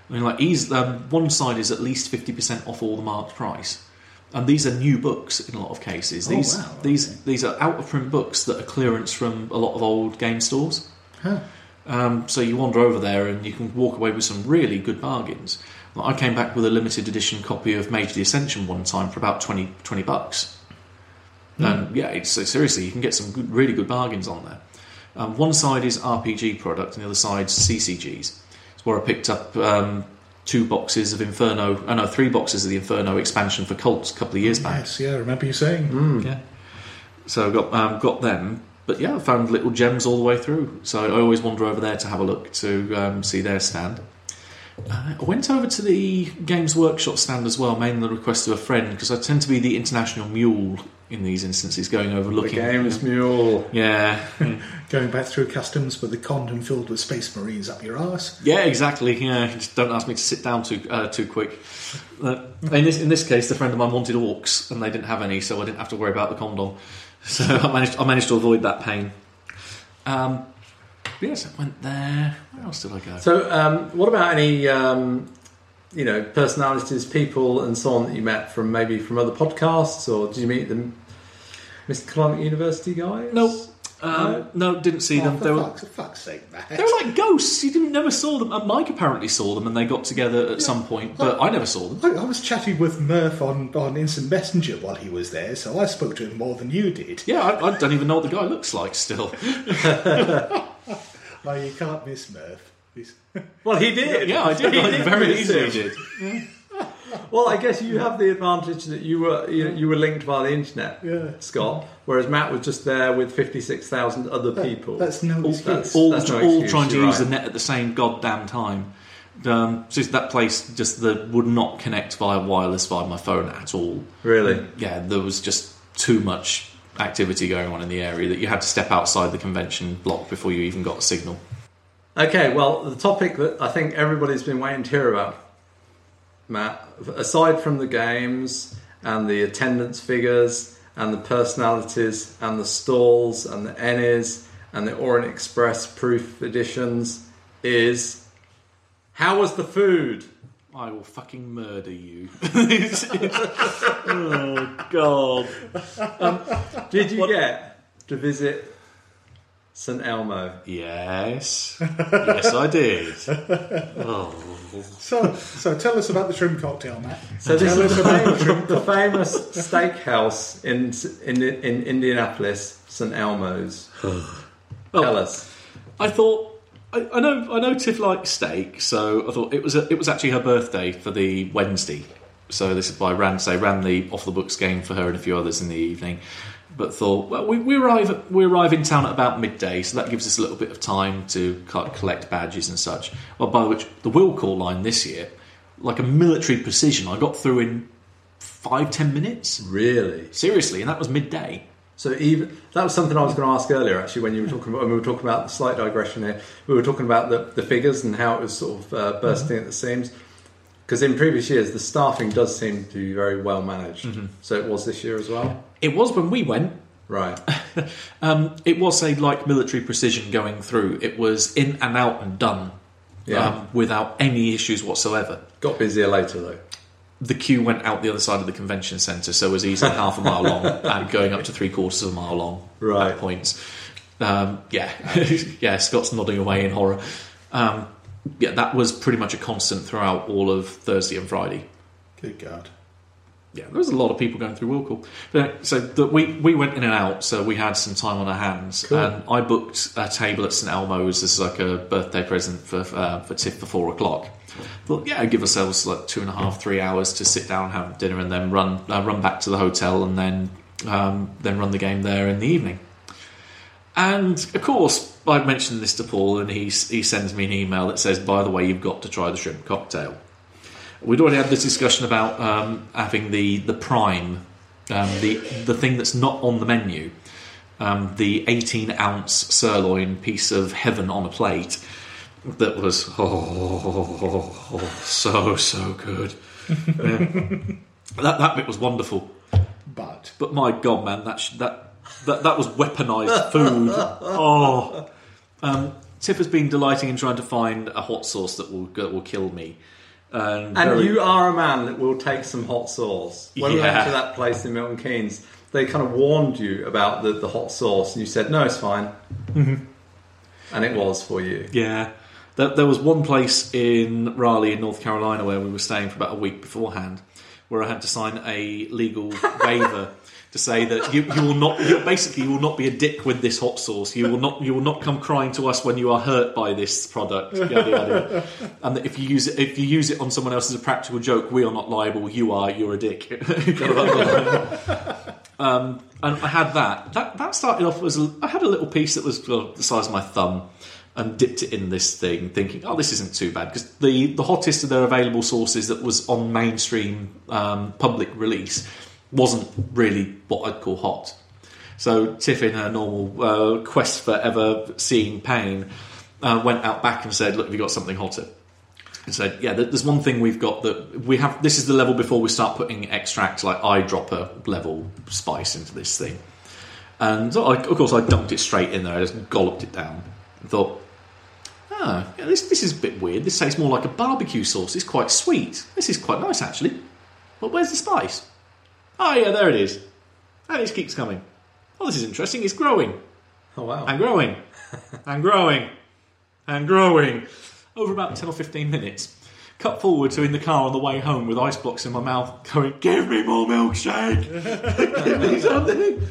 I mean, like, eas um, one side is at least fifty percent off all the marked price, and these are new books in a lot of cases. Oh, These wow, these okay. these are out of print books that are clearance from a lot of old game stores. Huh. Um, so you wander over there and you can walk away with some really good bargains. Like, I came back with a limited edition copy of Mage the Ascension one time for about 20, 20 bucks. And yeah, it's, so seriously, you can get some good, really good bargains on there. Um, one side is RPG product, and the other side's CCGs. It's where I picked up um, two boxes of Inferno, oh no, three boxes of the Inferno expansion for Cults a couple of years back. Yes, yeah, I remember you saying. Hmm. Yeah. So I got um, got them, but yeah, I found little gems all the way through. So I always wander over there to have a look to um, see their stand. Uh, I went over to the Games Workshop stand as well, mainly the request of a friend, because I tend to be the international mule in these instances, going over looking. The games mule. Yeah, Going back through customs with the condom filled with space marines up your arse. yeah, exactly. Yeah, just don't ask me to sit down too uh, too quick. Uh, in this in this case, the friend of mine wanted orcs, and they didn't have any, so I didn't have to worry about the condom. So I managed I managed to avoid that pain. Um, yes, I went there. Where else did I go? So, um, what about any, um, you know, personalities, people, and so on that you met from maybe from other podcasts, or did you meet them, Miskatonic University guys? No. Um, no, didn't see Oh, them. for, They were fuck's, for fuck's sake, Matt. they were like ghosts. You didn't never saw them. Uh, Mike apparently saw them, and they got together at some point, but I never saw them. I, I was chatting with Murph on, on Instant Messenger while he was there, so I spoke to him more than you did. Yeah, I, I don't even know what the guy looks like still. Well, you can't miss Murph. He's- Well, he did. Yeah, I did. He I did very easily him. did. Well, I guess you have the advantage that you were you, you were linked via the internet, Yeah. Scott, whereas Matt was just there with fifty six thousand other people. That's no All- excuse. that's- all, that's no all excuse, trying to use right. the net at the same goddamn time. Um, so that place just the, would not connect via wireless via my phone at all. Really? Yeah, there was just too much activity going on in the area that you had to step outside the convention block before you even got a signal. Okay, well, the topic that I think everybody's been waiting to hear about, Matt, aside from the games and the attendance figures and the personalities and the stalls and the ENnies and the Orient Express proof editions, is how was the food? I will fucking murder you. oh god. Um, did you get to visit St Elmo? Yes. Yes, I did. Oh. So, so tell us about the shrimp cocktail, Matt. So this Tell is the about famous, the famous steakhouse in, in in Indianapolis, St Elmo's. Tell us. I thought I, I know I know Tiff likes steak, so I thought it was a, it was actually her birthday for the Wednesday. So this is I ran say ran the off the books game for her and a few others in the evening. But thought well, we, we arrive we arrive in town at about midday, so that gives us a little bit of time to collect badges and such. Well, by which the will call line this year, like a military precision, I got through in five ten minutes. Really? Seriously, and that was midday. So even that was something I was going to ask earlier. Actually, when you were talking about when we were talking about the slight digression here, we were talking about the, the figures and how it was sort of uh, bursting at the seams. Because in previous years, the staffing does seem to be very well managed. So it was this year as well. It was when we went. Right. Um, it was a like military precision going through. It was in and out and done Yeah. um, without any issues whatsoever. Got busier later though. The queue went out the other side of the convention centre, so it was easily half a mile long and going up to three quarters of a mile long Right. at points. Um, yeah, yeah. Scott's nodding away in horror. Um, yeah, that was pretty much a constant throughout all of Thursday and Friday. Good God. yeah, there was a lot of people going through Wilcall. But, so the, we we went in and out, so we had some time on our hands. Cool. And I booked a table at St Elmo's as like a birthday present for uh, for Tiff for four o'clock. Thought, yeah, give ourselves like two and a half, three hours to sit down, have dinner, and then run uh, run back to the hotel, and then um, then run the game there in the evening. And of course, I mentioned this to Paul, and he he sends me an email that says, "By the way, you've got to try the shrimp cocktail." We'd already had this discussion about um, having the the prime, um, the the thing that's not on the menu, um, the 18 ounce sirloin piece of heaven on a plate. That was oh, so so good. Yeah. that that bit was wonderful. But But my God, man, that sh- that that that was weaponized food. Oh, um, Tiff has been delighting in trying to find a hot sauce that will that will kill me. And, And very- you are a man that will take some hot sauce. When we went to that place in Milton Keynes, they kind of warned you about the, the hot sauce, and you said, "No, it's fine." And it was for you. Yeah. There, there was one place in Raleigh, in North Carolina, where we were staying for about a week beforehand, where I had to sign a legal waiver to say that you, you will not, you, basically, you will not be a dick with this hot sauce. You will not, you will not come crying to us when you are hurt by this product. Yada, yada. And that if you use it, if you use it on someone else as a practical joke, we are not liable. You are. You're a dick. Um, and I had that. That that started off as a, I had a little piece that was well, the size of my thumb, and dipped it in this thing, thinking, "Oh, this isn't too bad." Because the the hottest of their available sources that was on mainstream um, public release wasn't really what I'd call hot. So Tiff, in her normal uh, quest for ever seeing pain, uh, went out back and said, "Look, have you got something hotter?" and said, "Yeah, there's one thing we've got that we have. This is the level before we start putting extract like eyedropper level spice into this thing." And I, of course, I dumped it straight in there. I just golloped it down. And thought, "Ah, yeah, this this is a bit weird. This tastes more like a barbecue sauce. It's quite sweet. This is quite nice, actually. But where's the spice? Oh, yeah, there it is. And it keeps coming. Oh, this is interesting. It's growing." Oh wow! and growing and growing and growing over about 10 or 15 minutes. Cut forward to in the car on the way home with ice blocks in my mouth, going, Give me more milkshake! Give me something!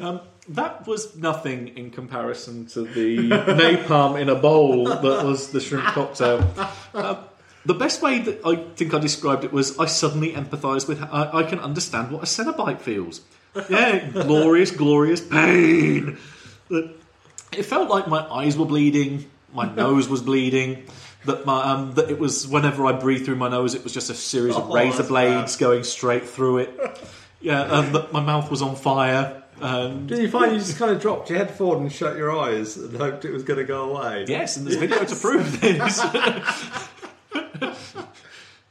Um, that was nothing in comparison to the napalm in a bowl that was the shrimp cocktail. Um, the best way that I think I described it was I suddenly empathised with, I, I can understand what a Cenobite feels. Yeah, glorious, glorious pain. It felt like my eyes were bleeding, my nose was bleeding. That my um, that it was whenever I breathed through my nose, it was just a series of Oh, razor that's blades going straight through it. Yeah, um, that my mouth was on fire. And Did you find you just kind of dropped your head forward and shut your eyes and hoped it was going to go away? yes, and there's video to prove this.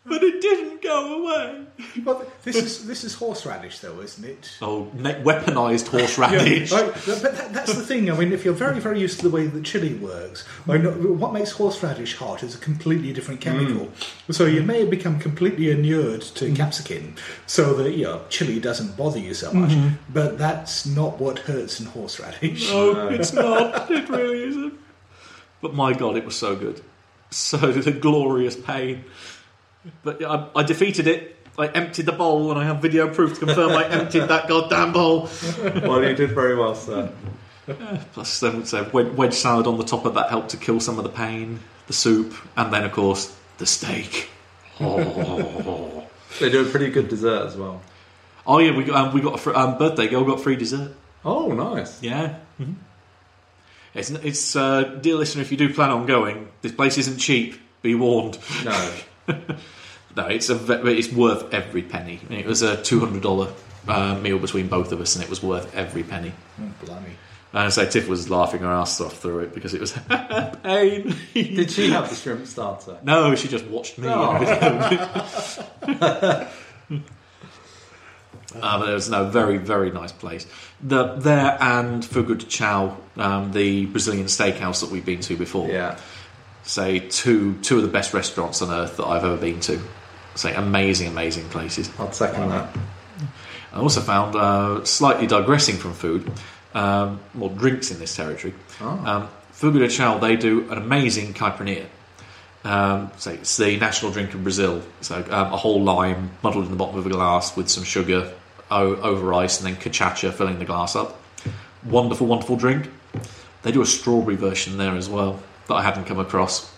but it didn't go away. well, this is this is horseradish, though, isn't it? Oh, ne- weaponized horseradish. Right, but that, that's the thing. I mean, if you're very, very used to the way that chili works, I know, what makes horseradish hot is a completely different chemical. Mm. So you may have become completely inured to mm. capsicum, so that you know chili doesn't bother you so much. Mm-hmm. But that's not what hurts in horseradish. No, it's not. It really isn't. But my god, it was so good. So the glorious pain. But I, I defeated it. I emptied the bowl, and I have video proof to confirm I emptied that goddamn bowl. Well, you did very well, sir. Plus, then so wedge, wedge salad on the top of that helped to kill some of the pain. The soup, and then of course the steak. Oh, They do a pretty good dessert as well. oh yeah, we got um, we got a fr- um, birthday girl got free dessert. Oh, nice. Yeah. hmm It's, it's uh, dear listener, if you do plan on going, this place isn't cheap. Be warned. No. No, it's a it's worth every penny. It was a two hundred dollar uh, meal between both of us, and it was worth every penny. Oh, blimey. And so Tiff was laughing her ass off through it because it was pain. Did she have the shrimp starter? no, she just watched me. Uh, but it was no very very nice place. The there and Fogo de Chao, um, the Brazilian steakhouse that we've been to before. Yeah. Say two two of the best restaurants on earth that I've ever been to. Say amazing amazing places. I'd second that. I also found uh, slightly digressing from food, um, more drinks in this territory. Um, Fogo de Chao they do an amazing caipirinha. Um, so it's the national drink of Brazil. So um, a whole lime muddled in the bottom of a glass with some sugar o- over ice, and then cachaça filling the glass up. Wonderful, wonderful drink. They do a strawberry version there as well that I hadn't come across.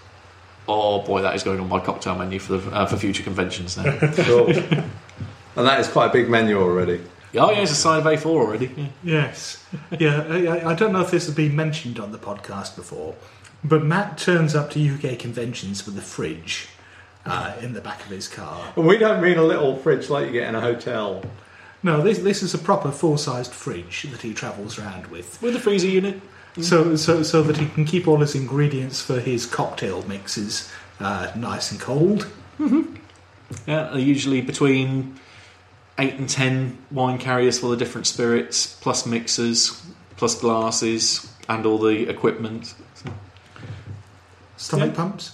Oh boy, that is going on my cocktail menu for the, uh, for future conventions now. Cool. and that is quite a big menu already. oh yeah, it's a side of A4 already. Yeah. Yes. Yeah, I, I don't know if this has been mentioned on the podcast before, but Matt turns up to UK conventions with a fridge uh, in the back of his car. And we don't mean a little fridge like you get in a hotel. No, this this is a proper full-sized fridge that he travels around with, With a freezer unit. So so so that he can keep all his ingredients for his cocktail mixes uh, nice and cold. Yeah, they're usually between eight and ten wine carriers full of different spirits, plus mixers, plus glasses, and all the equipment. Stomach Yeah. pumps.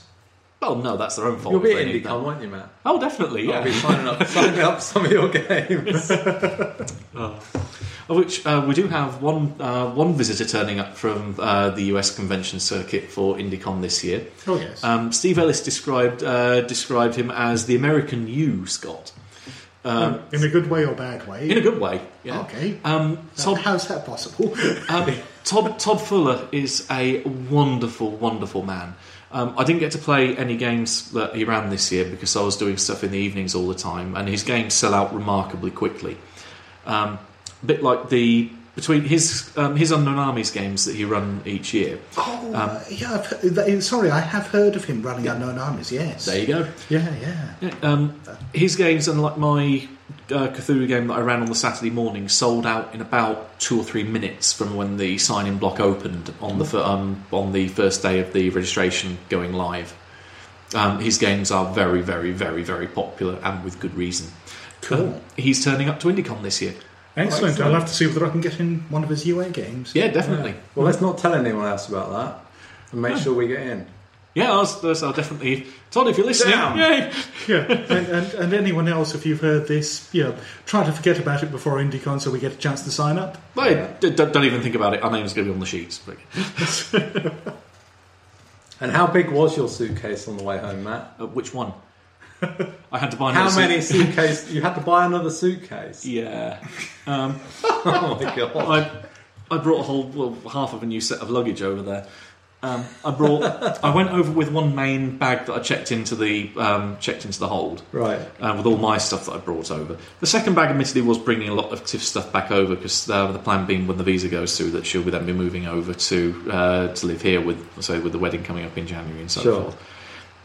Well, no, that's their own fault. You'll be if at they need IndyCon, won't you, Matt? Oh, definitely, I'll be signing up, signing up some of your games. Of which uh, we do have one uh, one visitor turning up from uh, the US convention circuit for IndyCon this year. Oh yes. Um, Steve Ellis described uh, described him as the American you, Scott. Um, in a good way or bad way. in a good way. Yeah. Okay. Um, Todd How's that possible? Um, Todd, Todd Fuller is a wonderful, wonderful man. Um, I didn't get to play any games that he ran this year because I was doing stuff in the evenings all the time, and his games sell out remarkably quickly. Um, a bit like the between his um, his unknown armies games that he run each year. oh, uh, yeah. I've heard, sorry, I have heard of him running Unknown Armies. Yes. There you go. Yeah, yeah. Yeah, um, his games, unlike my uh, Cthulhu game that I ran on the Saturday morning, sold out in about two or three minutes from when the sign-in block opened on the um, on the first day of the registration going live. Um, his games are very, very, very, very popular, and with good reason. Cool. Um, he's turning up to IndyCon this year. Excellent. I'll have to see whether I can get in one of his UA games. Yeah, definitely. Well, let's not tell anyone else about that and make sure we get in. Yeah, I'll, I'll definitely. Todd, if you're listening, Damn. yay! Yeah, and, and, and anyone else, if you've heard this, you know, try to forget about it before IndyCon so we get a chance to sign up. Well, d- don't, don't even think about it. Our name's going to be on the sheets. And how big was your suitcase on the way home, Matt? Uh, which one? I had to buy How many suit- suitcase? You had to buy another suitcase. Yeah. Um, Oh my god! I I brought a whole well, half of a new set of luggage over there. Um, I brought. I went over with one main bag that I checked into the um, checked into the hold Right. uh, with all my stuff that I brought over. The second bag, admittedly, was bringing a lot of Tiff stuff back over because uh, the plan being when the visa goes through that she'll be then be moving over to uh, to live here with so with the wedding coming up in January and so Sure. forth.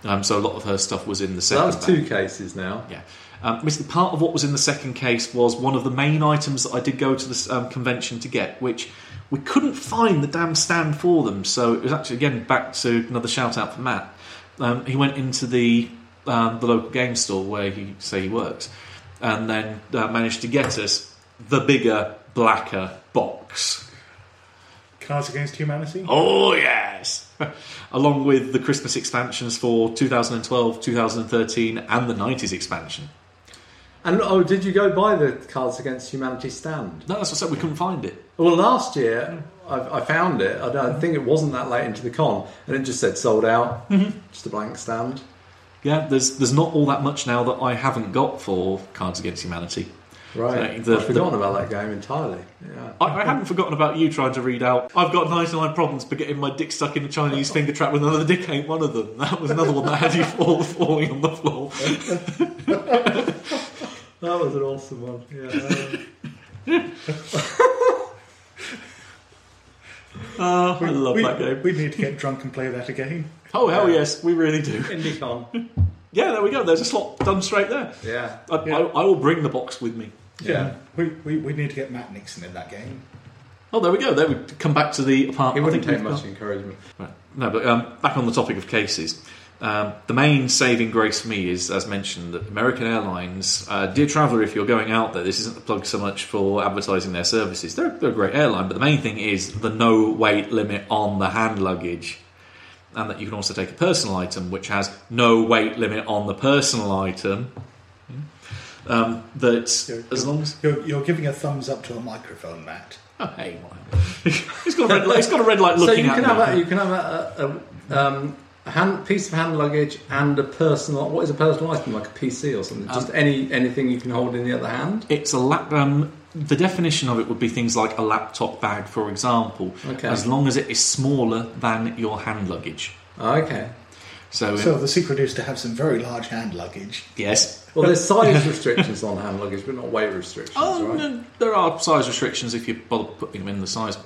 Um, so a lot of her stuff was in the So second. that was bag. two cases now. Yeah. Um, part of what was in the second case was one of the main items that I did go to this um, convention to get, which we couldn't find the damn stand for them. So it was actually, again, back to another shout out for Matt. Um, he went into the um, the local game store where he say he works, and then uh, managed to get us the bigger, blacker box. Cards Against Humanity? Oh yes, along with the Christmas expansions for 2012, 2013, and the 90s expansion. And oh, did you go buy the Cards Against Humanity stand? No, that's what I said. We couldn't find it. Well, last year I, I found it. I don't think it wasn't that late into the con, and it just said sold out. Mm-hmm. Just a blank stand. Yeah, there's there's not all that much now that I haven't got for Cards Against Humanity. Right. So, the- I've forgotten about that game entirely. Yeah. I, I hadn't forgotten about you trying to read out. I've got 99 problems, but getting my dick stuck in a Chinese finger trap with another dick ain't one of them. That was another one that had you fall, falling on the floor. That was an awesome one. Yeah. Oh, I love we, that game. we need to get drunk and play that again. Oh hell yes, we really do. IndyCon. Yeah, there we go. There's a slot done straight there. Yeah. I, I, I will bring the box with me. Yeah. We, we, we need to get Matt Nixon in that game. Oh, there we go. There we come back to the apartment. It apartment. wouldn't I think take we've much got- encouragement. Right. No, but um, back on the topic of cases. Um, the main saving grace for me is, as mentioned, that American Airlines, uh, dear traveller, if you're going out there, this isn't a plug so much for advertising their services. They're, they're a great airline, but the main thing is the no weight limit on the hand luggage. And that you can also take a personal item, which has no weight limit on the personal item. Um, that as long as You're, you're giving a thumbs up to a microphone, Matt. oh hey, he's got a red light. He's got a red light So looking you at can me. have a, you can have a, a, a, um, a hand, piece of hand luggage and a personal. What is a personal item like a PC or something? Just any anything you can hold in the other hand. It's a lap. Um, the definition of it would be things like a laptop bag, for example, Okay. as long as it is smaller than your hand luggage. Okay. So, So the secret is to have some very large hand luggage. yes. Well, there's size restrictions on hand luggage, but not weight restrictions, Oh, right? no, there are size restrictions if you bother putting them in the size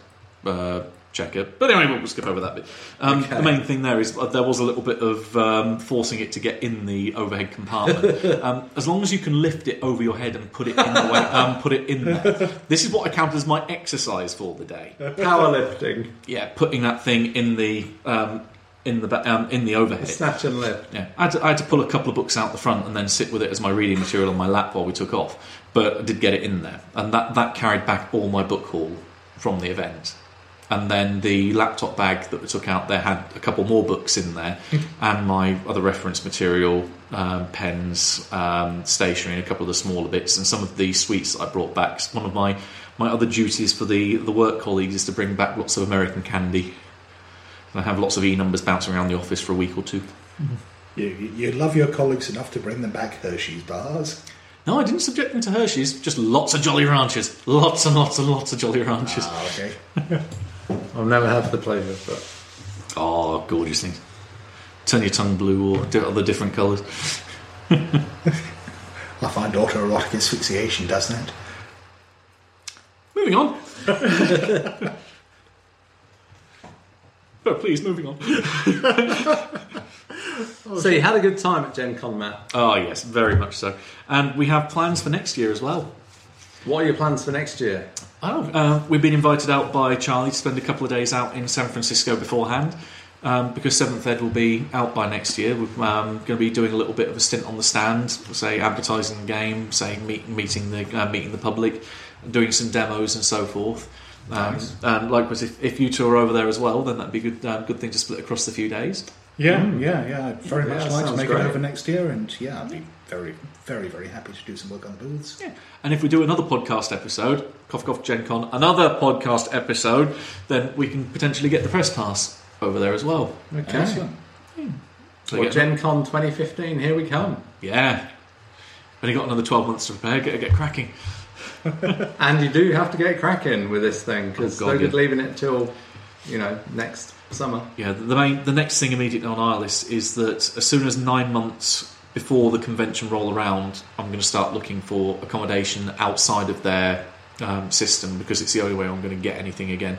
uh, checker. But anyway, we'll skip over that bit. Um, Okay. The main thing there is uh, there was a little bit of um, forcing it to get in the overhead compartment. um, as long as you can lift it over your head and put it in the way, um, put it in there. This is what I count as my exercise for the day. Powerlifting, Yeah, putting that thing in the um, in the um, in the overhead. snatch and lift. Yeah, I had, to, I had to pull a couple of books out the front and then sit with it as my reading material on my lap while we took off. But I did get it in there, and that, that carried back all my book haul from the event. And then the laptop bag that we took out there had a couple more books in there, and my other reference material, um, pens, um, stationery, and a couple of the smaller bits, and some of the sweets that I brought back. One of my, my other duties for the, the work colleagues is to bring back lots of American candy. And I have lots of e numbers bouncing around the office for a week or two. You, you you love your colleagues enough to bring them back Hershey's bars. No, I didn't subject them to Hershey's. Just lots of Jolly Ranchers. Lots and lots and lots of Jolly Ranchers. Ah, okay. I've never had the pleasure, but Oh, gorgeous things. Turn your tongue blue or do other different colours. I find autoerotic asphyxiation does that. Moving on. no, please, moving on. so you had a good time at Gen Con, Matt. Oh, yes, very much so. And we have plans for next year as well. What are your plans for next year? Oh, uh, we've been invited out by Charlie to spend a couple of days out in San Francisco beforehand. Um, because Seventh Ed will be out by next year, we're um, going to be doing a little bit of a stint on the stand, say advertising the game, say meet, meeting the uh, meeting the public, doing some demos and so forth. Um, Nice. And likewise, if, if you two are over there as well, then that'd be a good um, good thing to split across the few days. Yeah, yeah, yeah. I'd very Yeah, much like to make great. it over next year, and yeah, I'd be very, very, very happy to do some work on the booths. Yeah. And if we do another podcast episode, Cough Cough Gen Con, another podcast episode, then we can potentially get the press pass over there as well. Okay. Excellent. So Well, get- Gen Con 2015, here we come. Yeah. Only got another 12 months to prepare, get, get cracking. And you do have to get cracking with this thing because Oh, God, no good yeah. leaving it till, you know, next summer. Yeah, the main, the next thing immediately on our list is that as soon as nine months before the convention roll around, I'm going to start looking for accommodation outside of their um, system because it's the only way I'm going to get anything again.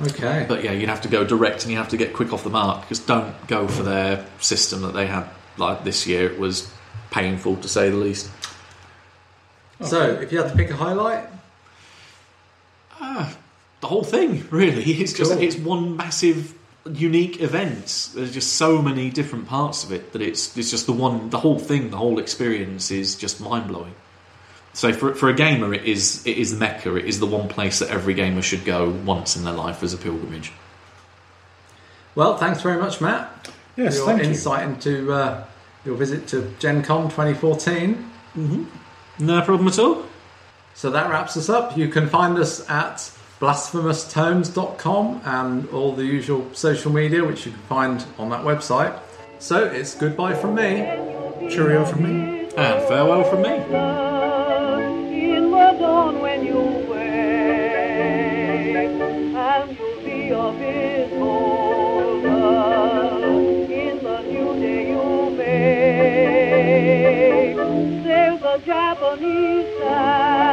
Okay. But yeah, you'd have to go direct and you have to get quick off the mark because don't go for their system that they had like this year. It was painful to say the least. So, if you had to pick a highlight, the whole thing really it's just Cool. it's one massive unique events. there's just so many different parts of it that it's it's just the one the whole thing the whole experience is just mind-blowing so for, for a gamer it is it is mecca it is the one place that every gamer should go once in their life as a pilgrimage well, thanks very much, Matt. Yes, for your thank you. insight into uh, your visit to Gen Con 2014. no problem at all So that wraps us up. You can find us at blasphemoustomes.com and all the usual social media, which you can find on that website. So it's goodbye from me. Cheerio from me. and farewell from me in the